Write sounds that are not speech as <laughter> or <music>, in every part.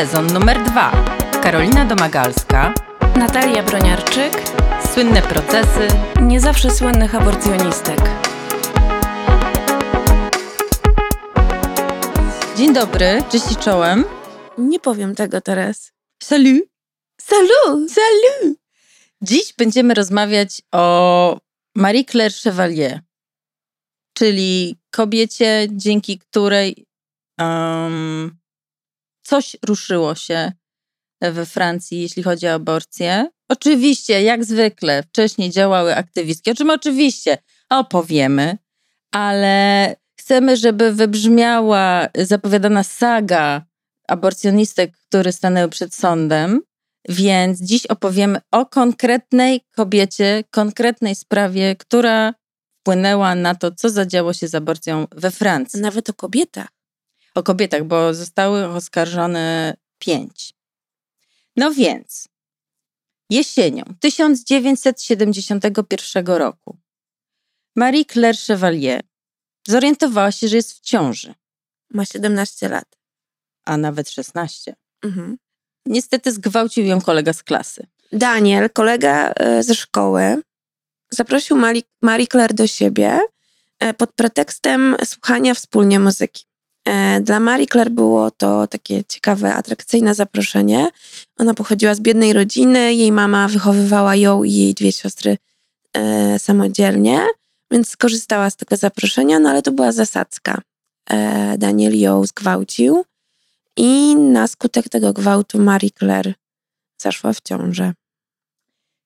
Sezon numer dwa. Karolina Domagalska, Natalia Broniarczyk, słynne procesy, nie zawsze słynnych aborcjonistek. Dzień dobry, cześć i czołem. Nie powiem tego teraz. Salut. Salut! Salut. Dziś będziemy rozmawiać o Marie Claire Chevalier, czyli kobiecie, dzięki której um, coś ruszyło się we Francji, jeśli chodzi o aborcję. Oczywiście, jak zwykle, wcześniej działały aktywistki, o czym oczywiście opowiemy, ale chcemy, żeby wybrzmiała zapowiadana saga aborcjonistek, które stanęły przed sądem. Więc dziś opowiemy o konkretnej kobiecie, konkretnej sprawie, która wpłynęła na to, co zadziało się z aborcją we Francji. Nawet o kobietach. O kobietach, bo zostały oskarżone pięć. No więc, jesienią 1971 roku Marie Claire Chevalier zorientowała się, że jest w ciąży, Ma 17 lat. a nawet 16. Mhm. Niestety zgwałcił ją kolega z klasy. Daniel, kolega e, ze szkoły, zaprosił Mari- Marie Claire do siebie e, pod pretekstem słuchania wspólnie muzyki. E, Dla Marie Claire było to takie ciekawe, atrakcyjne zaproszenie. Ona pochodziła z biednej rodziny, jej mama wychowywała ją i jej dwie siostry e, samodzielnie, więc skorzystała z tego zaproszenia, no ale to była zasadzka. E, Daniel ją zgwałcił i na skutek tego gwałtu Marie Claire zaszła w ciążę.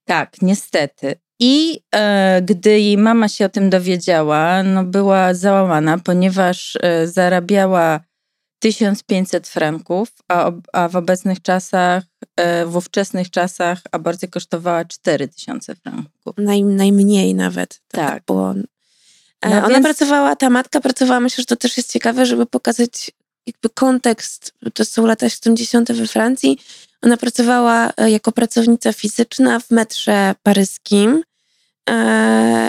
Tak, niestety. I e, gdy jej mama się o tym dowiedziała, no była załamana, ponieważ e, zarabiała 1500 franków, a, a w obecnych czasach, e, w ówczesnych czasach aborcja kosztowała 4000 franków. Naj, najmniej nawet. Tak. Tak. Było. E, No Ona więc- pracowała, ta matka pracowała, myślę, że to też jest ciekawe, żeby pokazać jakby kontekst, to są lata 70. we Francji. Ona pracowała e, jako pracownica fizyczna w metrze paryskim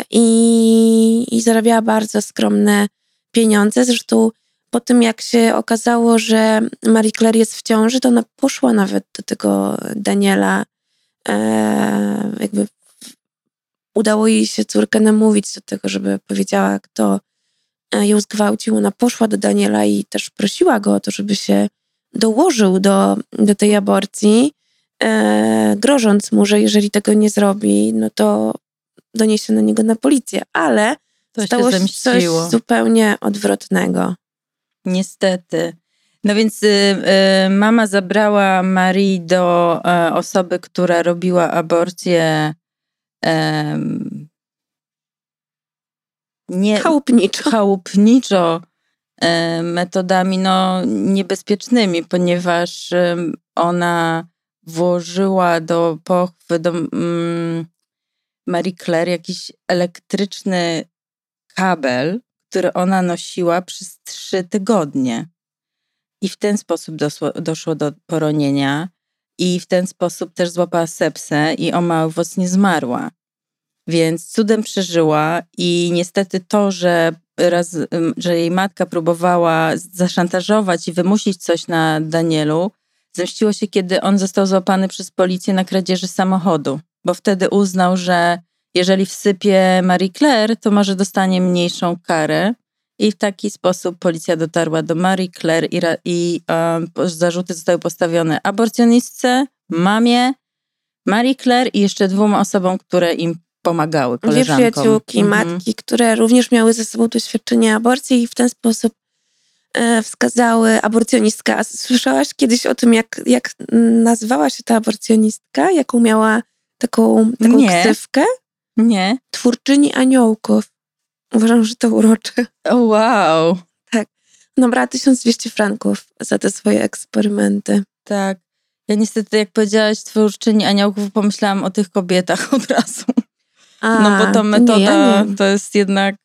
i, i zarabiała bardzo skromne pieniądze. Zresztą po tym, jak się okazało, że Marie Claire jest w ciąży, to ona poszła nawet do tego Daniela, e, jakby udało jej się córkę namówić do tego, żeby powiedziała, kto e, ją zgwałcił. Ona poszła do Daniela i też prosiła go o to, żeby się dołożył do, do tej aborcji, e, grożąc mu, że jeżeli tego nie zrobi, no to doniesie na niego na policję. Ale To stało się coś zupełnie odwrotnego. Niestety. No więc y, y, mama zabrała Marii do e, osoby, która robiła aborcję nie, Chałupniczo. chałupniczo e, metodami no, niebezpiecznymi, ponieważ ona włożyła do pochwy do mm, Marie Claire jakiś elektryczny kabel, który ona nosiła przez trzy tygodnie. I w ten sposób dosło, doszło do poronienia i w ten sposób też złapała sepsę i o mały włos nie zmarła. Więc cudem przeżyła i niestety to, że, raz, że jej matka próbowała zaszantażować i wymusić coś na Danielu, zemściło się, kiedy on został złapany przez policję na kradzieży samochodu, bo wtedy uznał, że jeżeli wsypie Marie Claire, to może dostanie mniejszą karę. I w taki sposób policja dotarła do Marie Claire i, i um, zarzuty zostały postawione aborcjonistce, mamie, Marie Claire i jeszcze dwóm osobom, które im pomagały, Dwie koleżankom. przyjaciółki, Mhm. matki, które również miały ze sobą doświadczenie aborcji i w ten sposób e, wskazały aborcjonistka. A słyszałaś kiedyś o tym, jak, jak nazywała się ta aborcjonistka? Jaką miała taką, taką Nie. ksywkę? Nie? Twórczyni aniołków. Uważam, że to urocze. O, wow. No brała 1200 franków za te swoje eksperymenty. Tak. Ja niestety, jak powiedziałaś twórczyni aniołków, pomyślałam o tych kobietach <laughs> od razu. A, No bo to metoda Nie, ja nie. to jest jednak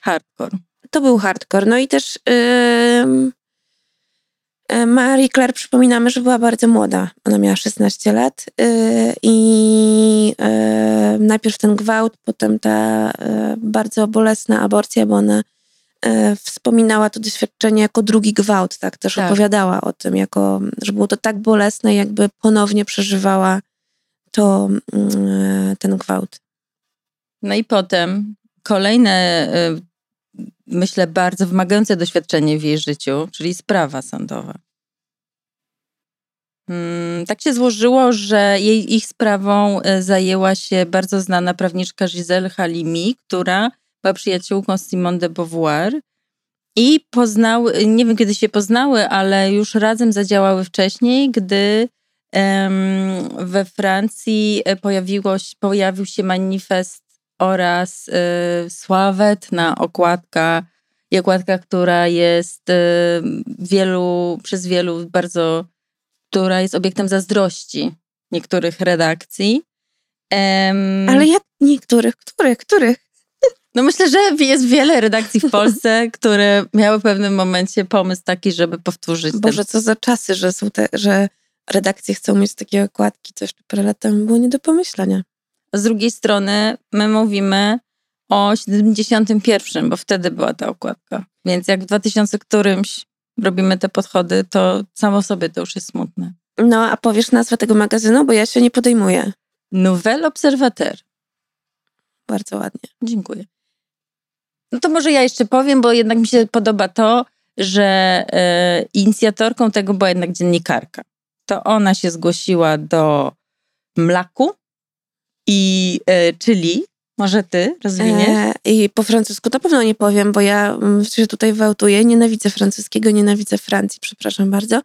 hardcore. To był hardcore. No i też e, Marie Claire przypominamy, że była bardzo młoda. Ona miała 16 lat y, i y, najpierw ten gwałt, potem ta bardzo bolesna aborcja, bo ona e, wspominała to doświadczenie jako drugi gwałt, tak też tak. opowiadała o tym, jako, że było to tak bolesne, jakby ponownie przeżywała to, mm, ten gwałt. No i potem kolejne, myślę, bardzo wymagające doświadczenie w jej życiu, czyli sprawa sądowa. Mm, tak się złożyło, że jej, ich sprawą e, zajęła się bardzo znana prawniczka Giselle Halimi, która była przyjaciółką Simone de Beauvoir. I poznały, nie wiem kiedy się poznały, ale już razem zadziałały wcześniej, gdy we Francji e, pojawiło, pojawił się manifest oraz y, sławetna okładka, i okładka, która jest y, wielu, przez wielu bardzo która jest obiektem zazdrości niektórych redakcji. Ale jak niektórych? Których? Których? No myślę, że jest wiele redakcji w Polsce, <laughs> które miały w pewnym momencie pomysł taki, żeby powtórzyć. Boże, ten... co za czasy, że są te, że redakcje chcą mieć takie okładki, to jeszcze parę lat temu było nie do pomyślenia. Z drugiej strony my mówimy o 71, bo wtedy była ta okładka. Więc jak w 2000 którymś robimy te podchody, to samo sobie to już jest smutne. No, a powiesz nazwę tego magazynu, bo ja się nie podejmuję. Nouvelle Observateur. Bardzo ładnie. Dziękuję. No to może ja jeszcze powiem, bo jednak mi się podoba to, że e, inicjatorką tego była jednak dziennikarka. To ona się zgłosiła do Mlaku, i e, czyli może ty rozwiniesz? E, I po francusku to pewno nie powiem, bo ja mm, się tutaj wałtuję. Nienawidzę francuskiego, nienawidzę Francji, przepraszam bardzo.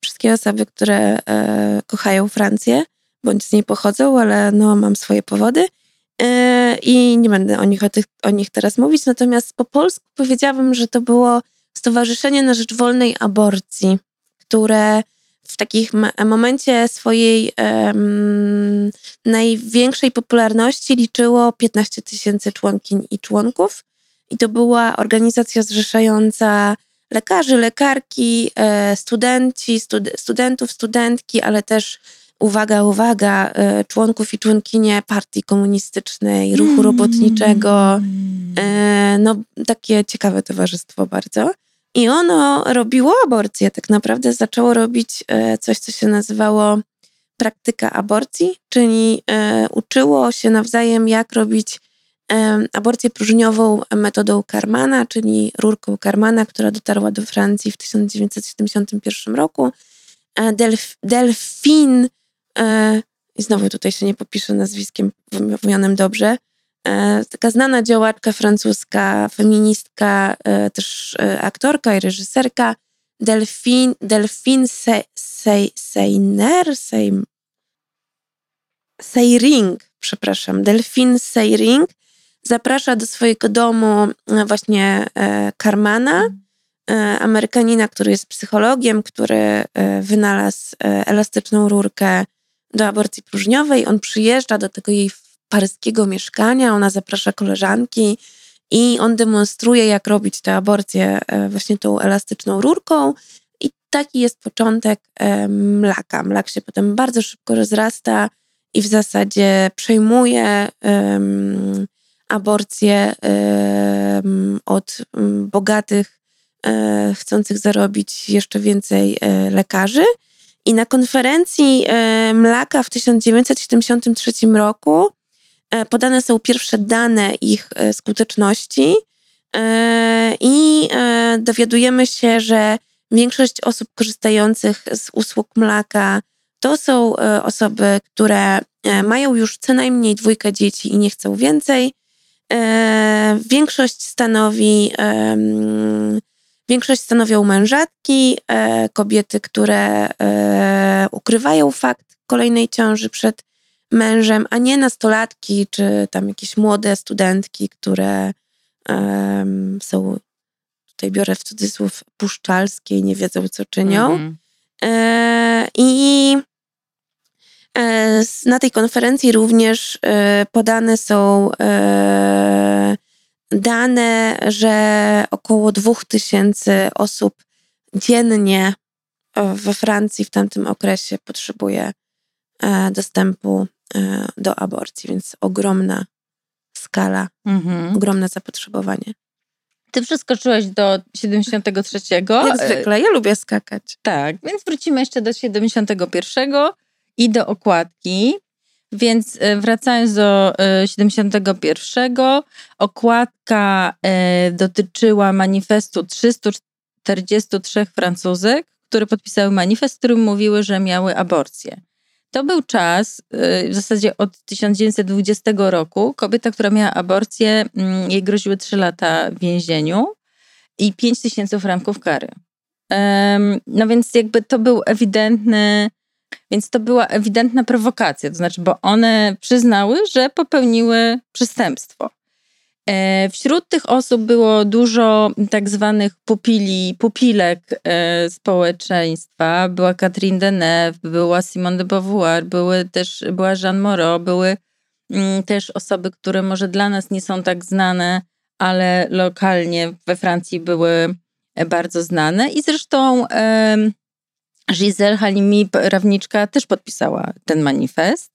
Wszystkie osoby, które e, kochają Francję, bądź z niej pochodzą, ale no, mam swoje powody. E, I nie będę o nich, o, tych, o nich teraz mówić. Natomiast po polsku powiedziałabym, że to było Stowarzyszenie na Rzecz Wolnej Aborcji, które w takich momencie swojej um, największej popularności liczyło 15 tysięcy członkiń i członków. I to była organizacja zrzeszająca lekarzy, lekarki, e, studenci, stud studentów, studentki, ale też uwaga, uwaga, e, członków i członkinie partii komunistycznej, ruchu robotniczego. E, no, takie ciekawe towarzystwo bardzo. I ono robiło aborcję. Tak naprawdę zaczęło robić e, coś, co się nazywało praktyka aborcji, czyli e, uczyło się nawzajem, jak robić e, aborcję próżniową metodą Karmana, czyli rurką Karmana, która dotarła do Francji w 1971 roku. Delf, Delfin, i znowu tutaj się nie popiszę nazwiskiem wymówionym dobrze, E, taka znana działaczka francuska, feministka, e, też e, aktorka i reżyserka Delphine, Delphine Se, Se, Seiner, Se, Seiring, przepraszam, Delphine Seiring zaprasza do swojego domu właśnie Karmana, Amerykanina, który jest psychologiem, który wynalazł elastyczną rurkę do aborcji próżniowej. On przyjeżdża do tego jej paryskiego mieszkania, ona zaprasza koleżanki i on demonstruje, jak robić tę aborcję e, właśnie tą elastyczną rurką. I taki jest początek e, mlaka. Mlak się potem bardzo szybko rozrasta i w zasadzie przejmuje um, aborcję um, od um, bogatych, e, chcących zarobić jeszcze więcej lekarzy. I na konferencji Mlaka w 1973 roku podane są pierwsze dane ich e, skuteczności e, i dowiadujemy się, że większość osób korzystających z usług mlaka to są osoby, które mają już co najmniej dwójkę dzieci i nie chcą więcej. Większość stanowi Większość stanowią mężatki, kobiety, które ukrywają fakt kolejnej ciąży przed mężem, a nie nastolatki czy tam jakieś młode studentki, które um, są, tutaj biorę w cudzysłów, puszczalskie i nie wiedzą, co czynią. Mm -hmm. e, I e, na tej konferencji również e, podane są e, dane, że około 2000 osób dziennie we Francji w tamtym okresie potrzebuje e, dostępu E, do aborcji, więc ogromna skala, mhm. ogromne zapotrzebowanie. Ty przeskoczyłaś do 73. Jak zwykle, ja lubię skakać. Tak, więc wrócimy jeszcze do 71 i do okładki. Więc e, wracając do 71, e, okładka dotyczyła manifestu 343 Francuzek, które podpisały manifest, w którym mówiły, że miały aborcję. To był czas, w zasadzie od 1920 roku, kobieta, która miała aborcję, mm, jej groziły 3 lata w więzieniu i 5 tysięcy franków kary. No więc jakby to był ewidentny więc to była ewidentna prowokacja, to znaczy, bo one przyznały, że popełniły przestępstwo. E, wśród tych osób było dużo tak zwanych pupili, pupilek e, społeczeństwa. Była Catherine Deneuve, była Simone de Beauvoir, były też, była Jeanne Moreau, były mm, też osoby, które może dla nas nie są tak znane, ale lokalnie we Francji były bardzo znane. I zresztą Giselle Halimi, prawniczka, też podpisała ten manifest.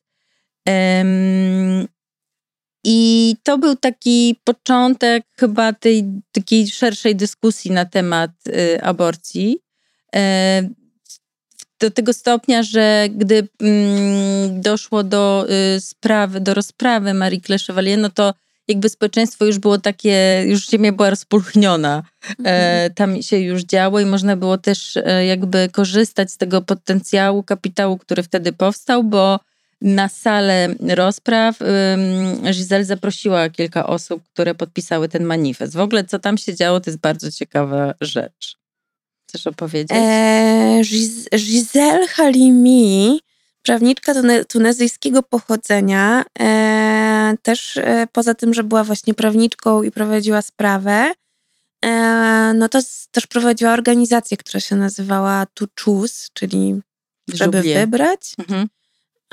I to był taki początek chyba tej takiej szerszej dyskusji na temat y, aborcji. E, do tego stopnia, że gdy mm, doszło do y, sprawy, do rozprawy Marie Claire Chevalier, no to jakby społeczeństwo już było takie, już ziemia była rozpulchniona. E, mhm. tam się już działo i można było też jakby korzystać z tego potencjału kapitału, który wtedy powstał, bo na salę rozpraw Giselle zaprosiła kilka osób, które podpisały ten manifest. W ogóle co tam się działo, to jest bardzo ciekawa rzecz. Chcesz opowiedzieć? E, Giselle Halimi prawniczka tunezyjskiego pochodzenia, e, też e, poza tym, że była właśnie prawniczką i prowadziła sprawę, e, no to też prowadziła organizację, która się nazywała To Choose, czyli żeby Żubie. wybrać. Mhm.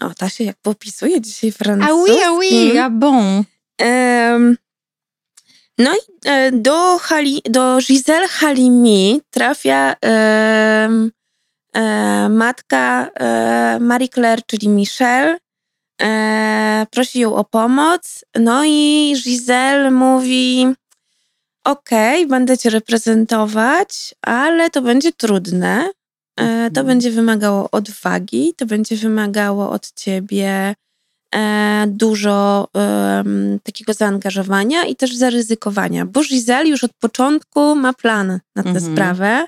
O, ta się jak popisuje dzisiaj francuski. Ah oui, ah oui, ah bon. no i e, do, Hali, do Giselle Halimi trafia e, matka e, Marie Claire, czyli Michelle, e, prosi ją o pomoc. No i Giselle mówi: Okej, okay, będę cię reprezentować, ale to będzie trudne. E, to mhm. będzie wymagało odwagi, to będzie wymagało od ciebie e, dużo takiego zaangażowania i też zaryzykowania, bo Giselle już od początku ma plan na tę mhm. sprawę.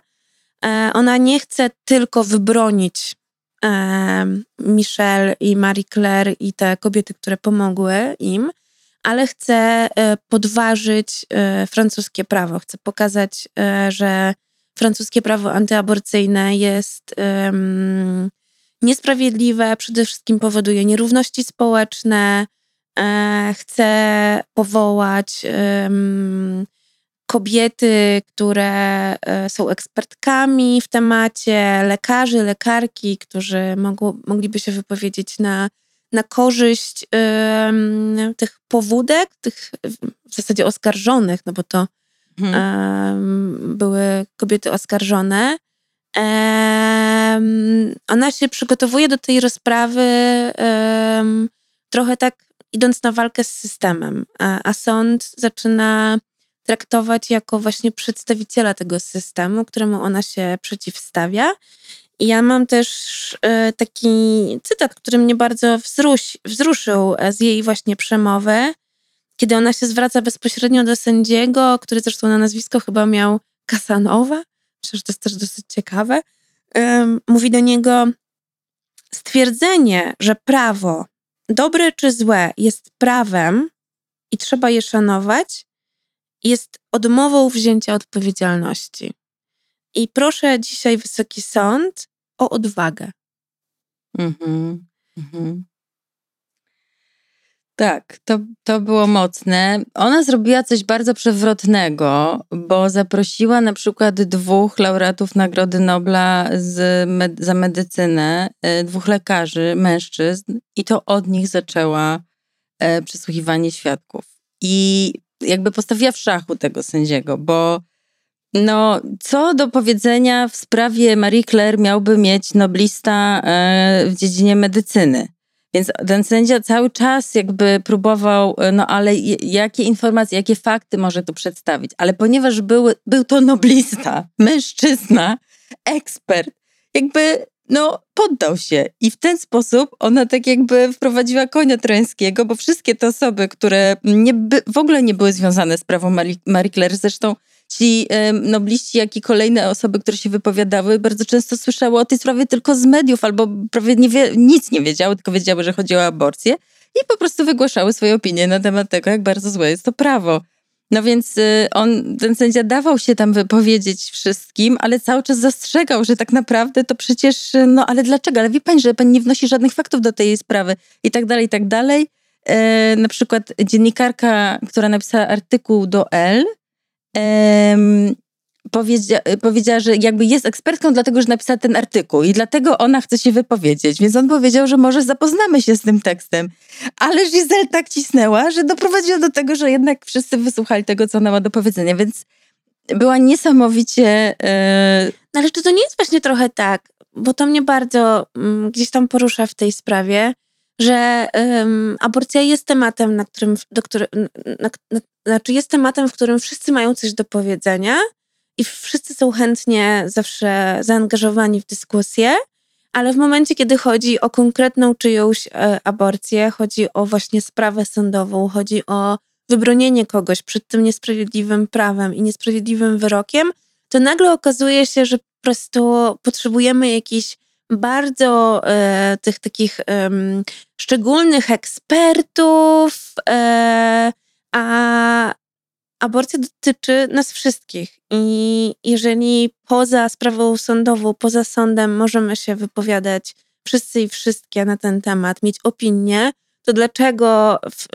E, ona nie chce tylko wybronić e, Michelle i Marie Claire i te kobiety, które pomogły im, ale chce e, podważyć francuskie prawo. Chce pokazać, że francuskie prawo antyaborcyjne jest niesprawiedliwe, przede wszystkim powoduje nierówności społeczne. Chce powołać kobiety, które e, są ekspertkami w temacie, lekarzy, lekarki, którzy mogło, mogliby się wypowiedzieć na, na korzyść um, tych powódek, tych w zasadzie oskarżonych, no bo to um, były kobiety oskarżone. Ona się przygotowuje do tej rozprawy trochę tak idąc na walkę z systemem, a, a sąd zaczyna traktować jako właśnie przedstawiciela tego systemu, któremu ona się przeciwstawia. I ja mam też e, taki cytat, który mnie bardzo wzruś, wzruszył z jej właśnie przemowy, kiedy ona się zwraca bezpośrednio do sędziego, który zresztą na nazwisko chyba miał Kasanowa. Myślę, że to jest też dosyć ciekawe. Mówi do niego: Stwierdzenie, że prawo, dobre czy złe, jest prawem i trzeba je szanować, jest odmową wzięcia odpowiedzialności. I proszę dzisiaj Wysoki Sąd o odwagę. Mhm. Mhm. Tak, to, to było mocne. Ona zrobiła coś bardzo przewrotnego, bo zaprosiła na przykład dwóch laureatów Nagrody Nobla z med za medycynę, e, dwóch lekarzy, mężczyzn, i to od nich zaczęła e, przesłuchiwanie świadków. I jakby postawiła w szachu tego sędziego, bo no, co do powiedzenia w sprawie Marie Claire miałby mieć noblista e, w dziedzinie medycyny? Więc ten sędzia cały czas jakby próbował, no ale jakie informacje, jakie fakty może tu przedstawić. Ale ponieważ był, był to noblista, mężczyzna, ekspert, jakby no poddał się. I w ten sposób ona tak jakby wprowadziła konia trojańskiego, bo wszystkie te osoby, które nie by, w ogóle nie były związane z prawą Marie, Marie Claire, zresztą ci nobliści, jak i kolejne osoby, które się wypowiadały, bardzo często słyszały o tej sprawie tylko z mediów, albo prawie nie wie, nic nie wiedziały, tylko wiedziały, że chodzi o aborcję i po prostu wygłaszały swoje opinie na temat tego, jak bardzo złe jest to prawo. No więc y, on, ten sędzia dawał się tam wypowiedzieć wszystkim, ale cały czas zastrzegał, że tak naprawdę to przecież, y, no ale dlaczego? Ale wie pani, że pani nie wnosi żadnych faktów do tej sprawy i tak dalej, i tak dalej. E, na przykład dziennikarka, która napisała artykuł do L, powiedzia, powiedziała, że jakby jest ekspertką, dlatego że napisała ten artykuł i dlatego ona chce się wypowiedzieć. Więc on powiedział, że może zapoznamy się z tym tekstem. Ale Giselle tak cisnęła, że doprowadziła do tego, że jednak wszyscy wysłuchali tego, co ona ma do powiedzenia. Więc była niesamowicie. Yy... No ale czy to nie jest właśnie trochę tak, bo to mnie bardzo mm, gdzieś tam porusza w tej sprawie, że um, aborcja jest tematem, na którym, do który, na, na, znaczy jest tematem, w którym wszyscy mają coś do powiedzenia i wszyscy są chętnie zawsze zaangażowani w dyskusję, ale w momencie, kiedy chodzi o konkretną czyjąś e, aborcję, chodzi o właśnie sprawę sądową, chodzi o wybronienie kogoś przed tym niesprawiedliwym prawem i niesprawiedliwym wyrokiem, to nagle okazuje się, że po prostu potrzebujemy jakichś bardzo e, tych takich e, szczególnych ekspertów, e, a aborcja dotyczy nas wszystkich. I jeżeli poza sprawą sądową, poza sądem możemy się wypowiadać wszyscy i wszystkie na ten temat, mieć opinię, to dlaczego w,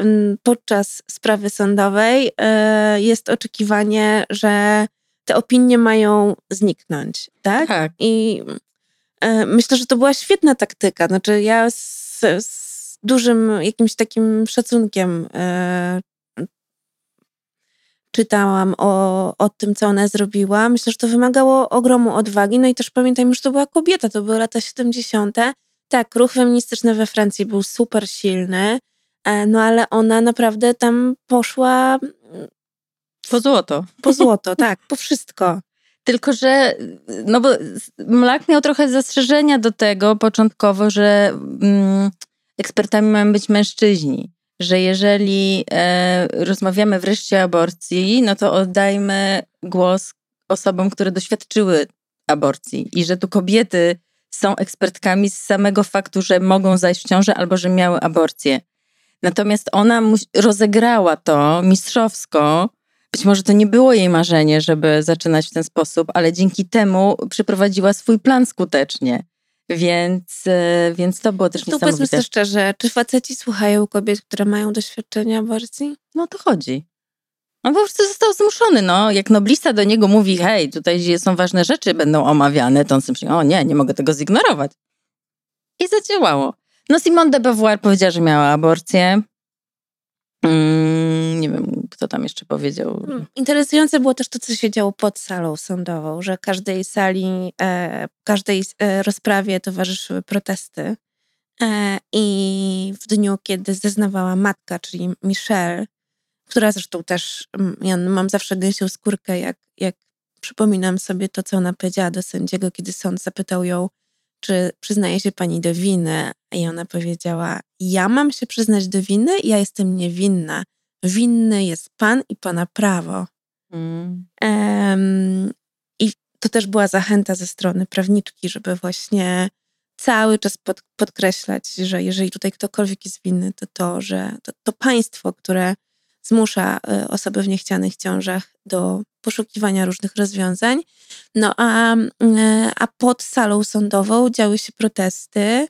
podczas sprawy sądowej y, jest oczekiwanie, że te opinie mają zniknąć, tak? tak. I myślę, że to była świetna taktyka. Znaczy, ja z, z dużym jakimś takim szacunkiem y, czytałam o, o tym, co ona zrobiła. Myślę, że to wymagało ogromu odwagi. No i też pamiętajmy, że to była kobieta, to były lata 70. Tak, ruch feministyczny we Francji był super silny, e, no ale ona naprawdę tam poszła. Po złoto. Po złoto, tak, po wszystko. Tylko, że no bo Mlak miał trochę zastrzeżenia do tego początkowo, że mm, ekspertami mają być mężczyźni że jeżeli e, rozmawiamy wreszcie o aborcji, no to oddajmy głos osobom, które doświadczyły aborcji i że tu kobiety są ekspertkami z samego faktu, że mogą zajść w ciążę albo że miały aborcję. Natomiast ona rozegrała to mistrzowsko. Być może to nie było jej marzenie, żeby zaczynać w ten sposób, ale dzięki temu przeprowadziła swój plan skutecznie. Więc, e, więc to było też to niesamowite. Powiedzmy sobie szczerze, czy faceci słuchają kobiet, które mają doświadczenie aborcji? No to chodzi. On po prostu został zmuszony, no. Jak noblista do niego mówi, hej, tutaj są ważne rzeczy, będą omawiane, to on sobie myśli, o nie, nie mogę tego zignorować. I zadziałało. No Simone de Beauvoir powiedziała, że miała aborcję. Mm, nie wiem, kto tam jeszcze powiedział. Hmm, interesujące było też to, co się działo pod salą sądową, że każdej sali, e, każdej e, rozprawie towarzyszyły protesty. E, I w dniu, kiedy zeznawała matka, czyli Michelle, która zresztą też, ja mam zawsze gęsią skórkę, jak, jak przypominam sobie to, co ona powiedziała do sędziego, kiedy sąd zapytał ją, czy przyznaje się pani do winy? I ona powiedziała: Ja mam się przyznać do winy, ja jestem niewinna. Winny jest pan i pana prawo. Mm. Um, I to też była zachęta ze strony prawniczki, żeby właśnie cały czas pod, podkreślać, że jeżeli tutaj ktokolwiek jest winny, to to, że to, to państwo, które zmusza y, osoby w niechcianych ciążach do poszukiwania różnych rozwiązań. No a, y, a pod salą sądową działy się protesty.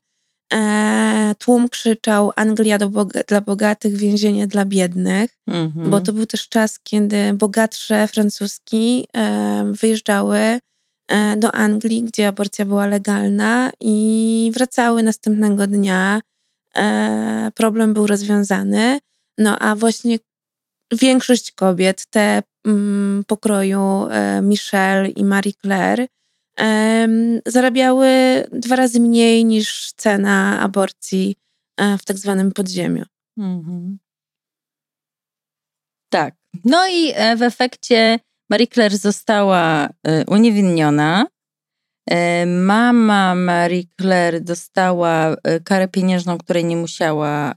E, tłum krzyczał Anglia boga dla bogatych, więzienie dla biednych, mhm. bo to był też czas, kiedy bogatsze francuski e, wyjeżdżały e, do Anglii, gdzie aborcja była legalna i wracały następnego dnia. Problem był rozwiązany. No a właśnie większość kobiet, te mm, pokroju Michelle i Marie Claire, zarabiały dwa razy mniej niż cena aborcji e, w tak zwanym podziemiu. Mhm. Tak. No i e, w efekcie Marie Claire została e, uniewinniona. Mama Marie Claire dostała karę pieniężną, której nie musiała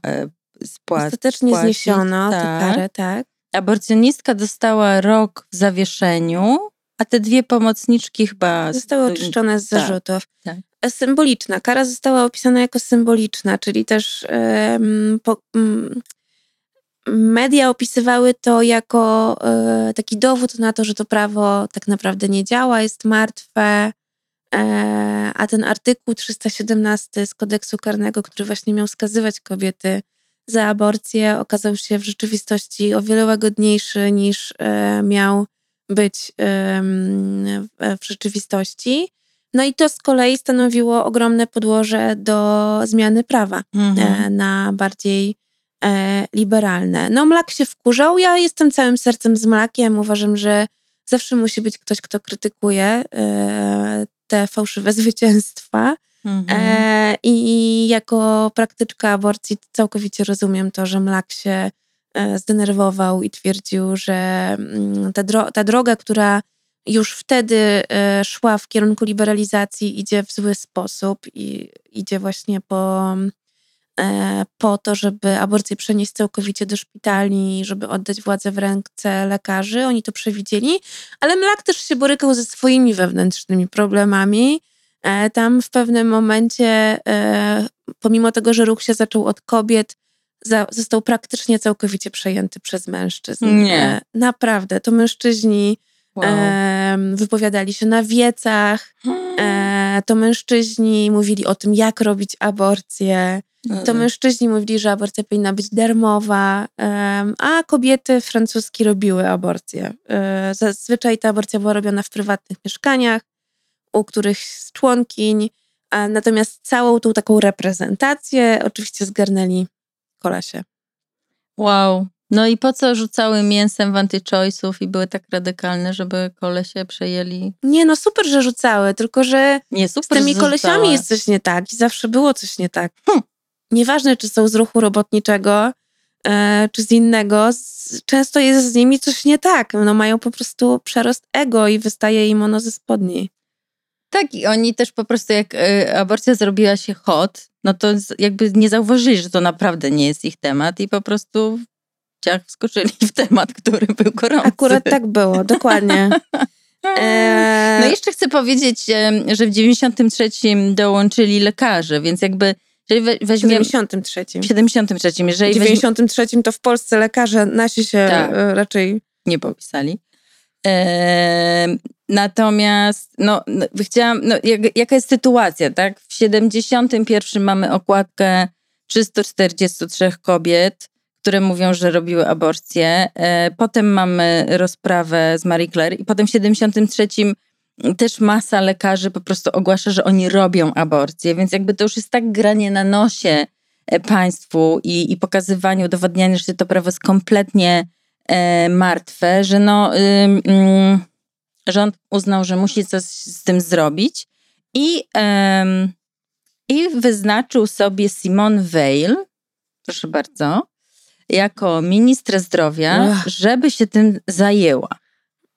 spłacić. Ostatecznie zniesiono tak. tę karę, tak. Aborcjonistka dostała rok w zawieszeniu, a te dwie pomocniczki chyba... Zostały oczyszczone z tak, zarzutów. Tak, tak. Symboliczna. Kara została opisana jako symboliczna, czyli też um, po, um, media opisywały to jako um, taki dowód na to, że to prawo tak naprawdę nie działa, jest martwe, e, a ten artykuł 317 z kodeksu karnego, który właśnie miał skazywać kobiety za aborcję, okazał się w rzeczywistości o wiele łagodniejszy niż e, miał być w rzeczywistości. No i to z kolei stanowiło ogromne podłoże do zmiany prawa e, mhm. na bardziej e, liberalne. No Mlak się wkurzał, ja jestem całym sercem z Mlakiem, uważam, że zawsze musi być ktoś, kto krytykuje te fałszywe <laughs> zwycięstwa. Mhm. E, I jako praktyczka aborcji całkowicie rozumiem to, że Mlak się e, zdenerwował i twierdził, że mm, ta, dro ta droga, która już wtedy e, szła w kierunku liberalizacji, idzie w zły sposób i idzie właśnie po, e, po to, żeby aborcję przenieść całkowicie do szpitali, żeby oddać władzę w ręce lekarzy. Oni to przewidzieli, ale Mlak też się borykał ze swoimi wewnętrznymi problemami E, tam w pewnym momencie, e, pomimo tego, że ruch się zaczął od kobiet, został praktycznie całkowicie przejęty przez mężczyzn. Nie. E, naprawdę, to mężczyźni wow. wypowiadali się na wiecach, to mężczyźni mówili o tym, jak robić aborcję. To mężczyźni mówili, że aborcja powinna być darmowa, a kobiety francuskie robiły aborcję. Zazwyczaj ta aborcja była robiona w prywatnych mieszkaniach u którychś z członkiń, natomiast całą tą taką reprezentację oczywiście zgarnęli kolesie. Wow. No i po co rzucały mięsem w antychoice'ów i były tak radykalne, żeby kolesie przejęli? Nie, no super, że rzucały, tylko że nie, super, z tymi kolesiami jest coś nie tak i zawsze było coś nie tak. Hm. Nieważne, czy są z ruchu robotniczego, e, czy z innego, z, często jest z nimi coś nie tak. No mają po prostu przerost ego i wystaje im ono ze spodni. Tak, i oni też po prostu jak y, aborcja zrobiła się hot, no to jakby nie zauważyli, że to naprawdę nie jest ich temat i po prostu ciach wskoczyli w temat, który był gorący. Akurat tak było, dokładnie. <laughs> E, no jeszcze chcę powiedzieć, że w 93 dołączyli lekarze, więc jakby jeżeli weźmiemy... W 73. W 73. Jeżeli w 93 to w Polsce lekarze nasi się tak. E, raczej... Nie popisali. Natomiast, no, no chciałam, no, jak, jaka jest sytuacja, tak? W 71 mamy okładkę 343 kobiet, które mówią, że robiły aborcję. E, potem mamy rozprawę z Marie Claire i potem w 73 też masa lekarzy po prostu ogłasza, że oni robią aborcję, więc jakby to już jest tak granie na nosie e, państwu i, i pokazywanie, udowadnianie, że to prawo jest kompletnie e, martwe, że no... Y, rząd uznał, że musi coś z tym zrobić i, um, i wyznaczył sobie Simone Weil, proszę bardzo, jako ministra zdrowia, Ugh. żeby się tym zajęła.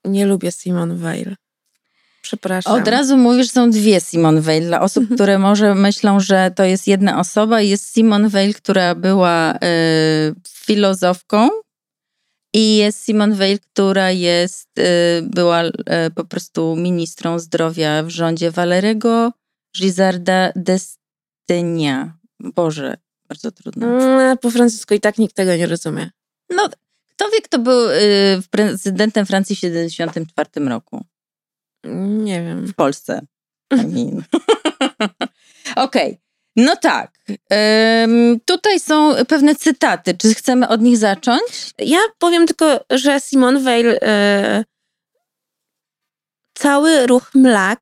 Nie lubię Simone Weil. Przepraszam. Od razu mówisz, są dwie Simone Weil. Dla osób, <laughs> które może myślą, że to jest jedna osoba, jest Simone Weil, która była y, filozofką, i jest Simone Weil, która jest, y, była y, po prostu ministrą zdrowia w rządzie Valerego Gisarda d'Estenia. Boże, bardzo trudno. Mm, po francusku i tak nikt tego nie rozumie. No, kto wie, kto był y, prezydentem Francji w 1974 roku? Nie wiem. W Polsce. I mean. <laughs> Okej. Okay. No tak. Ym, tutaj są pewne cytaty. Czy chcemy od nich zacząć? Ja powiem tylko, że Simone Weil yy, cały ruch MLAK,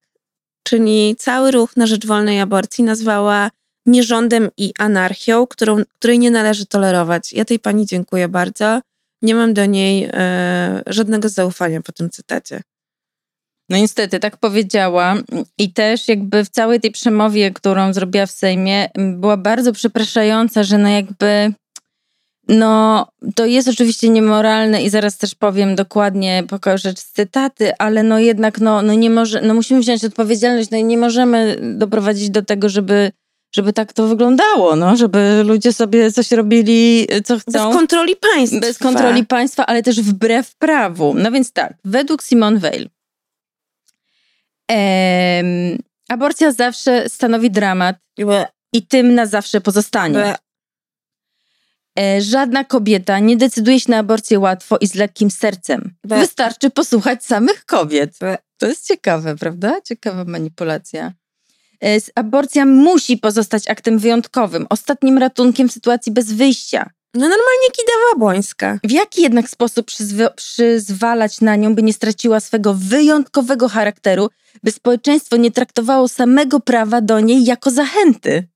czyli cały ruch na rzecz wolnej aborcji nazwała nierządem i anarchią, którą, której nie należy tolerować. Ja tej pani dziękuję bardzo. Nie mam do niej yy, żadnego zaufania po tym cytacie. No niestety, tak powiedziała. I też jakby w całej tej przemowie, którą zrobiła w Sejmie, była bardzo przepraszająca, że no jakby no, to jest oczywiście niemoralne i zaraz też powiem dokładnie, pokażę cytaty, ale no jednak no, no nie może, no musimy wziąć odpowiedzialność, no i nie możemy doprowadzić do tego, żeby, żeby tak to wyglądało, no, żeby ludzie sobie coś robili, co chcą. Bez kontroli państwa. Bez kontroli państwa, ale też wbrew prawu. No więc tak, według Simone Weil aborcja zawsze stanowi dramat i tym na zawsze pozostanie. E, żadna kobieta nie decyduje się na aborcję łatwo i z lekkim sercem. Wystarczy posłuchać samych kobiet. To jest ciekawe, prawda? Ciekawa manipulacja. E, Aborcja musi pozostać aktem wyjątkowym, ostatnim ratunkiem w sytuacji bez wyjścia. No normalnie kidawa błońska. W jaki jednak sposób przyzw- przyzwalać na nią, by nie straciła swego wyjątkowego charakteru, by społeczeństwo nie traktowało samego prawa do niej jako zachęty?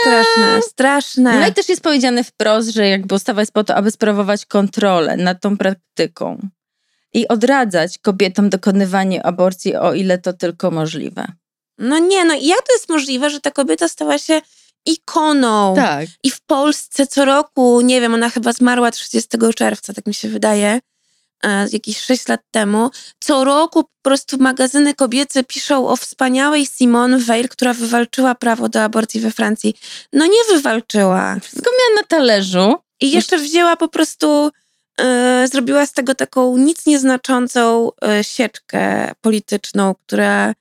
Straszne, straszne. No i też jest powiedziane wprost, że jakby ustawa jest po to, aby sprawować kontrolę nad tą praktyką i odradzać kobietom dokonywanie aborcji, o ile to tylko możliwe. No nie, no jak to jest możliwe, że ta kobieta stała się ikoną? Tak. I w Polsce co roku, nie wiem, ona chyba zmarła 30 czerwca, tak mi się wydaje, e, jakieś 6 lat temu. Co roku po prostu magazyny kobiece piszą o wspaniałej Simone Weil, która wywalczyła prawo do aborcji we Francji. No nie wywalczyła. Wszystko miała na talerzu. I jeszcze wzięła po prostu, e, zrobiła z tego taką nic nieznaczącą e, sieczkę polityczną, która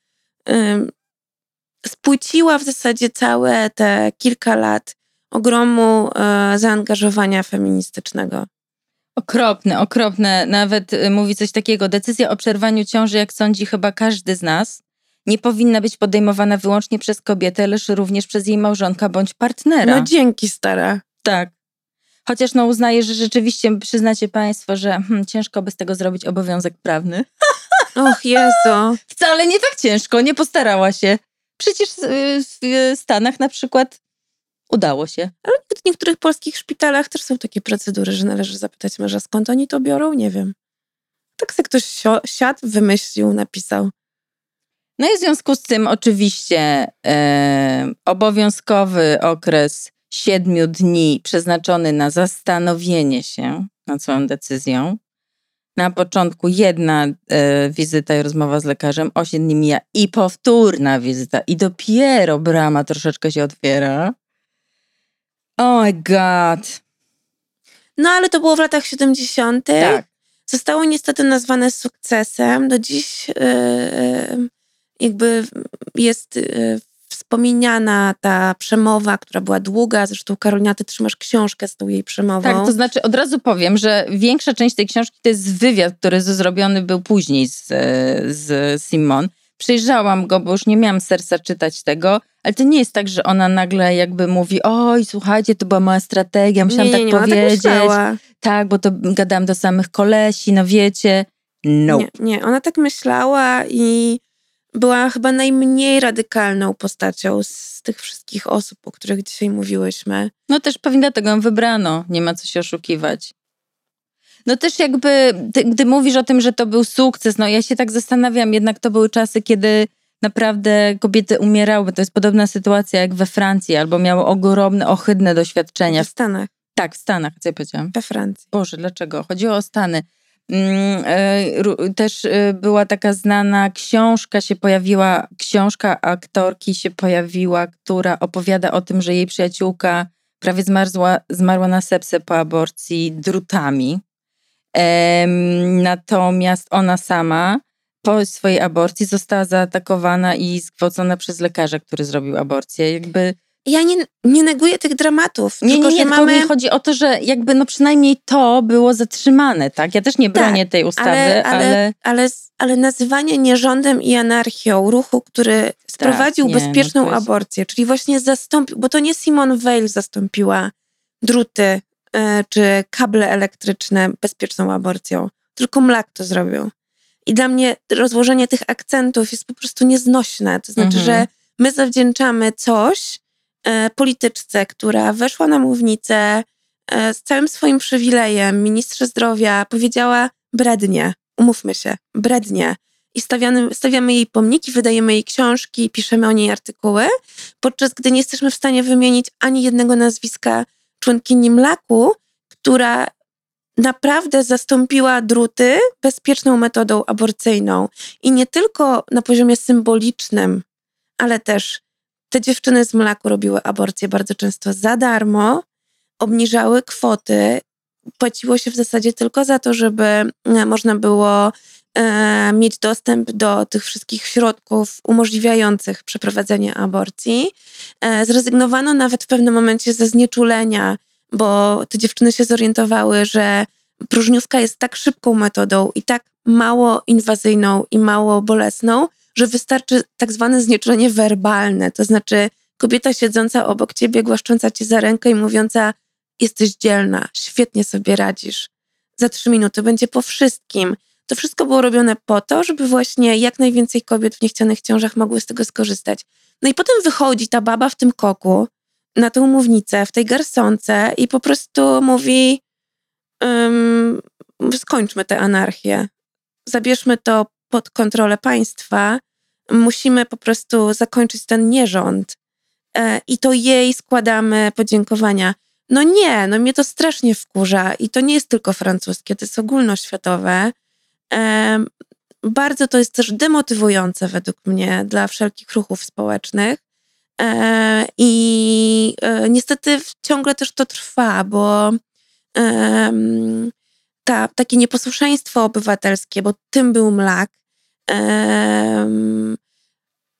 spłyciła w zasadzie całe te kilka lat ogromu e, zaangażowania feministycznego. Okropne, okropne. Nawet y, mówi coś takiego. Decyzja o przerwaniu ciąży, jak sądzi chyba każdy z nas, nie powinna być podejmowana wyłącznie przez kobietę, lecz również przez jej małżonka bądź partnera. No dzięki, stara. Tak. Chociaż no uznaję, że rzeczywiście przyznacie Państwo, że hmm, ciężko by z tego zrobić obowiązek prawny. <laughs> Och Jezu. Wcale nie tak ciężko, nie postarała się. Przecież w Stanach na przykład udało się. Ale w niektórych polskich szpitalach też są takie procedury, że należy zapytać męża, skąd oni to biorą? Nie wiem. Tak sobie ktoś siadł, wymyślił, napisał. No i w związku z tym oczywiście e, obowiązkowy okres siedmiu dni przeznaczony na zastanowienie się nad swoją decyzją. Na początku jedna e, wizyta i rozmowa z lekarzem, osiem dni mija i powtórna wizyta i dopiero brama troszeczkę się otwiera. Oh my god. No ale to było w latach 70. Tak. Zostało niestety nazwane sukcesem. Do dziś yy, jakby jest yy, wspomniana ta przemowa, która była długa. Zresztą Karolina, ty trzymasz książkę z tą jej przemową. Tak, to znaczy od razu powiem, że większa część tej książki to jest wywiad, który zrobiony był później z, z Simon. Przejrzałam go, bo już nie miałam serca czytać tego, ale to nie jest tak, że ona nagle jakby mówi, oj, słuchajcie, to była moja strategia, musiałam nie, nie, nie, tak powiedzieć. Tak, tak, bo to gadałam do samych kolesi, no wiecie. No. Nie, nie, ona tak myślała i była chyba najmniej radykalną postacią z tych wszystkich osób, o których dzisiaj mówiłyśmy. No też pewnie dlatego ją wybrano, nie ma co się oszukiwać. No też jakby, ty, gdy mówisz o tym, że to był sukces, no ja się tak zastanawiam, jednak to były czasy, kiedy naprawdę kobiety umierały. To jest podobna sytuacja jak we Francji, albo miały ogromne, ohydne doświadczenia. W Stanach, Tak, w Stanach, co ja powiedziałam? we Francji. Boże, dlaczego? Chodziło o Stany. Mm, e, Też e, była taka znana książka, się pojawiła, książka aktorki się pojawiła, która opowiada o tym, że jej przyjaciółka prawie zmarzła, zmarła na sepsę po aborcji drutami. Natomiast ona sama po swojej aborcji została zaatakowana i zgwałcona przez lekarza, który zrobił aborcję. Jakby Ja nie, nie neguję tych dramatów, nie, tylko nie, że mamy... mi chodzi o to, że jakby no przynajmniej to było zatrzymane, tak? Ja też nie bronię tej ustawy, ale, ale, ale, ale, ale nazywanie nierządem i anarchią ruchu, który sprowadził nie, no bezpieczną to jest- aborcję, czyli właśnie zastąpił, bo to nie Simone Weil zastąpiła druty e, czy kable elektryczne bezpieczną aborcją, tylko Mlak to zrobił. I dla mnie rozłożenie tych akcentów jest po prostu nieznośne. To znaczy, Mhm. że my zawdzięczamy coś polityczce, która weszła na mównicę e, z całym swoim przywilejem, ministrze zdrowia, powiedziała brednie, umówmy się, brednie. i stawiamy, stawiamy jej pomniki, wydajemy jej książki, piszemy o niej artykuły, podczas gdy nie jesteśmy w stanie wymienić ani jednego nazwiska członkini Mlaku, która naprawdę zastąpiła druty bezpieczną metodą aborcyjną. I nie tylko na poziomie symbolicznym, ale też te dziewczyny z Mlaku robiły aborcje bardzo często za darmo, obniżały kwoty, płaciło się w zasadzie tylko za to, żeby e, można było e, mieć dostęp do tych wszystkich środków umożliwiających przeprowadzenie aborcji. E, zrezygnowano nawet w pewnym momencie ze znieczulenia, bo te dziewczyny się zorientowały, że próżniówka jest tak szybką metodą i tak mało inwazyjną i mało bolesną, że wystarczy tak zwane znieczulenie werbalne, to znaczy kobieta siedząca obok ciebie, głaszcząca cię za rękę i mówiąca jesteś dzielna, świetnie sobie radzisz. Za trzy minuty będzie po wszystkim. To wszystko było robione po to, żeby właśnie jak najwięcej kobiet w niechcianych ciążach mogły z tego skorzystać. No i potem wychodzi ta baba w tym koku, na tą mównicę, w tej garsonce i po prostu mówi um, skończmy tę anarchię. Zabierzmy to pod kontrolę państwa. Musimy po prostu zakończyć ten nierząd. E, I to jej składamy podziękowania. No nie, no mnie to strasznie wkurza i to nie jest tylko francuskie, to jest ogólnoświatowe. E, bardzo to jest też demotywujące według mnie dla wszelkich ruchów społecznych. E, I niestety ciągle też to trwa, bo ta, takie nieposłuszeństwo obywatelskie, bo tym był mlak, e,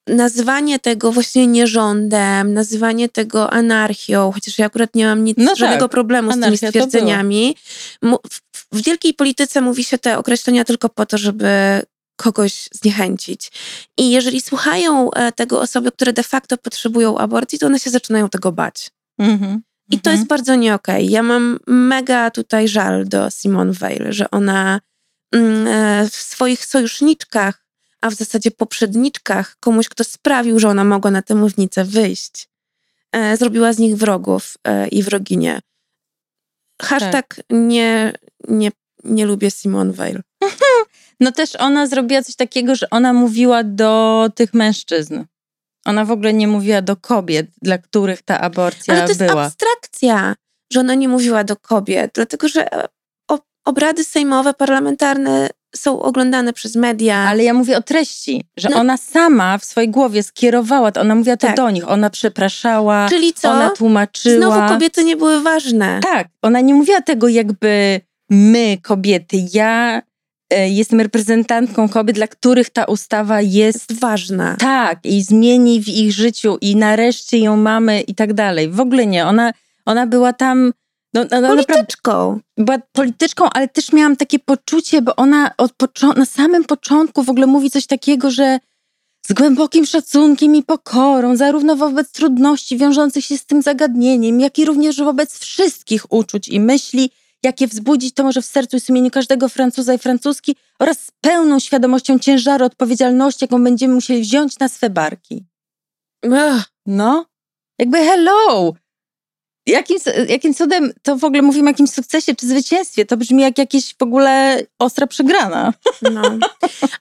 nazywanie tego właśnie nierządem, nazywanie tego anarchią, chociaż ja akurat nie mam nic, no żadnego tak, problemu z tymi stwierdzeniami. W wielkiej polityce mówi się te określenia tylko po to, żeby kogoś zniechęcić. I jeżeli słuchają e, tego osoby, które de facto potrzebują aborcji, to one się zaczynają tego bać. Mm-hmm. I to jest mhm. bardzo nie. Okay. Ja mam mega tutaj żal do Simone Weil, że ona mm, e, w swoich sojuszniczkach a w zasadzie poprzedniczkach, komuś, kto sprawił, że ona mogła na tę mównicę wyjść, e, zrobiła z nich wrogów e, i wroginie. Hashtag tak. nie, nie, nie lubię Simone Weil. <laughs> No też ona zrobiła coś takiego, że ona mówiła do tych mężczyzn. Ona w ogóle nie mówiła do kobiet, dla których ta aborcja była. Ale to jest była. abstrakcja, że ona nie mówiła do kobiet, dlatego że e, obrady sejmowe, parlamentarne są oglądane przez media. Ale ja mówię o treści, że no. ona sama w swojej głowie skierowała to, ona mówiła to tak. do nich, ona przepraszała, Czyli co? ona tłumaczyła. Znowu kobiety nie były ważne. Tak, ona nie mówiła tego jakby my, kobiety, ja jestem reprezentantką kobiet, dla których ta ustawa jest, jest ważna. Tak, i zmieni w ich życiu i nareszcie ją mamy i tak dalej. W ogóle nie, ona, ona była tam no, no, no, polityczką. Była polityczką, ale też miałam takie poczucie, bo ona od na samym początku w ogóle mówi coś takiego, że z głębokim szacunkiem i pokorą, zarówno wobec trudności wiążących się z tym zagadnieniem, jak i również wobec wszystkich uczuć i myśli, jakie wzbudzić to może w sercu i sumieniu każdego Francuza i Francuski oraz z pełną świadomością ciężaru odpowiedzialności, jaką będziemy musieli wziąć na swe barki. No, jakby hello! Jakim, jakim cudem to w ogóle mówimy o jakimś sukcesie czy zwycięstwie? To brzmi jak jakieś w ogóle ostra przegrana. No.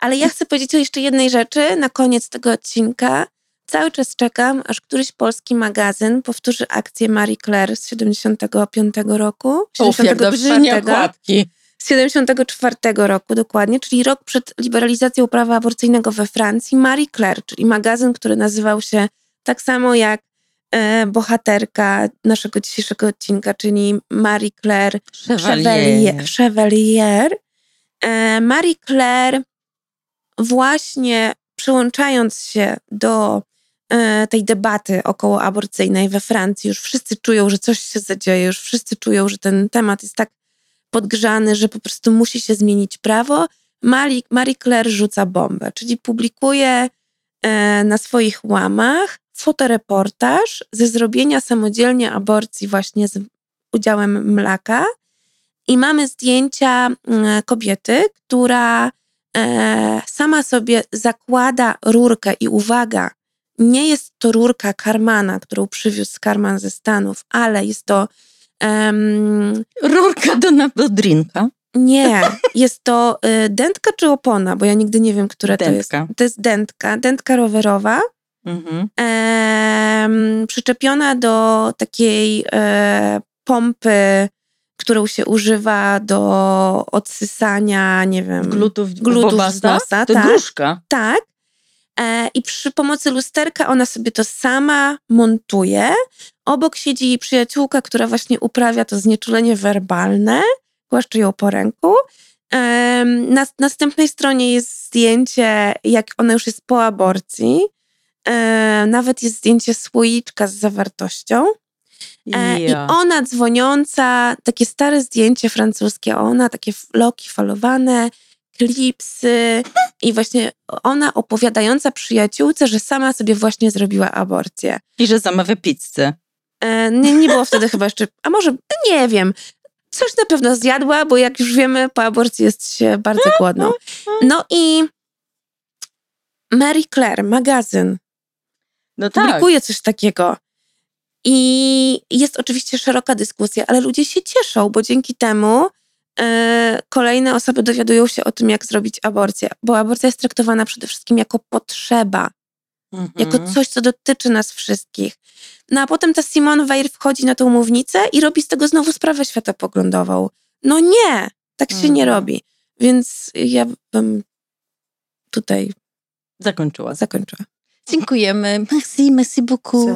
Ale ja chcę powiedzieć o jeszcze jednej rzeczy na koniec tego odcinka. Cały czas czekam, aż któryś polski magazyn powtórzy akcję Marie Claire z 75 roku. 74. okładki. Z 74 roku dokładnie, czyli rok przed liberalizacją prawa aborcyjnego we Francji. Marie Claire, czyli magazyn, który nazywał się tak samo jak e, bohaterka naszego dzisiejszego odcinka, czyli Marie Claire Chevalier. Chevalier. E, Marie Claire właśnie przyłączając się do tej debaty około aborcyjnej we Francji, już wszyscy czują, że coś się zadzieje, już wszyscy czują, że ten temat jest tak podgrzany, że po prostu musi się zmienić prawo. Marie, Claire rzuca bombę, czyli publikuje e, na swoich łamach fotoreportaż ze zrobienia samodzielnie aborcji właśnie z udziałem mlaka. I mamy zdjęcia mm, kobiety, która e, sama sobie zakłada rurkę i uwaga, nie jest to rurka Karmana, którą przywiózł Karman ze Stanów, ale jest to um, rurka do, do drinka. Nie, jest to y, dętka czy opona, bo ja nigdy nie wiem, która Dętka. to jest. To jest dętka, dętka rowerowa, Mhm. przyczepiona do takiej e, pompy, którą się używa do odsysania, nie wiem, Glutów, glutów z nosa, To tak. gruszka. Tak. E, I przy pomocy lusterka ona sobie to sama montuje. Obok siedzi jej przyjaciółka, która właśnie uprawia to znieczulenie werbalne. Głaszczy ją po ręku. Na następnej stronie jest zdjęcie, jak ona już jest po aborcji. E, Nawet jest zdjęcie słoiczka z zawartością. E, I ona dzwoniąca, takie stare zdjęcie francuskie, ona, takie loki falowane, klipsy i właśnie ona opowiadająca przyjaciółce, że sama sobie właśnie zrobiła aborcję. I że zamawia pizzę. E, nie, nie było wtedy chyba jeszcze, a może, nie wiem, coś na pewno zjadła, bo jak już wiemy, po aborcji jest się bardzo głodną. No i Mary Claire, magazyn, No tak. publikuje coś takiego. I jest oczywiście szeroka dyskusja, ale ludzie się cieszą, bo dzięki temu kolejne osoby dowiadują się o tym, jak zrobić aborcję. Bo aborcja jest traktowana przede wszystkim jako potrzeba, Mhm. jako coś, co dotyczy nas wszystkich. No a potem ta Simone Weil wchodzi na tą mównicę i robi z tego znowu sprawę światopoglądową. No nie, tak się nie Mhm. robi. Więc ja bym tutaj Zakończyła. zakończyła. Dziękujemy. Merci, merci beaucoup.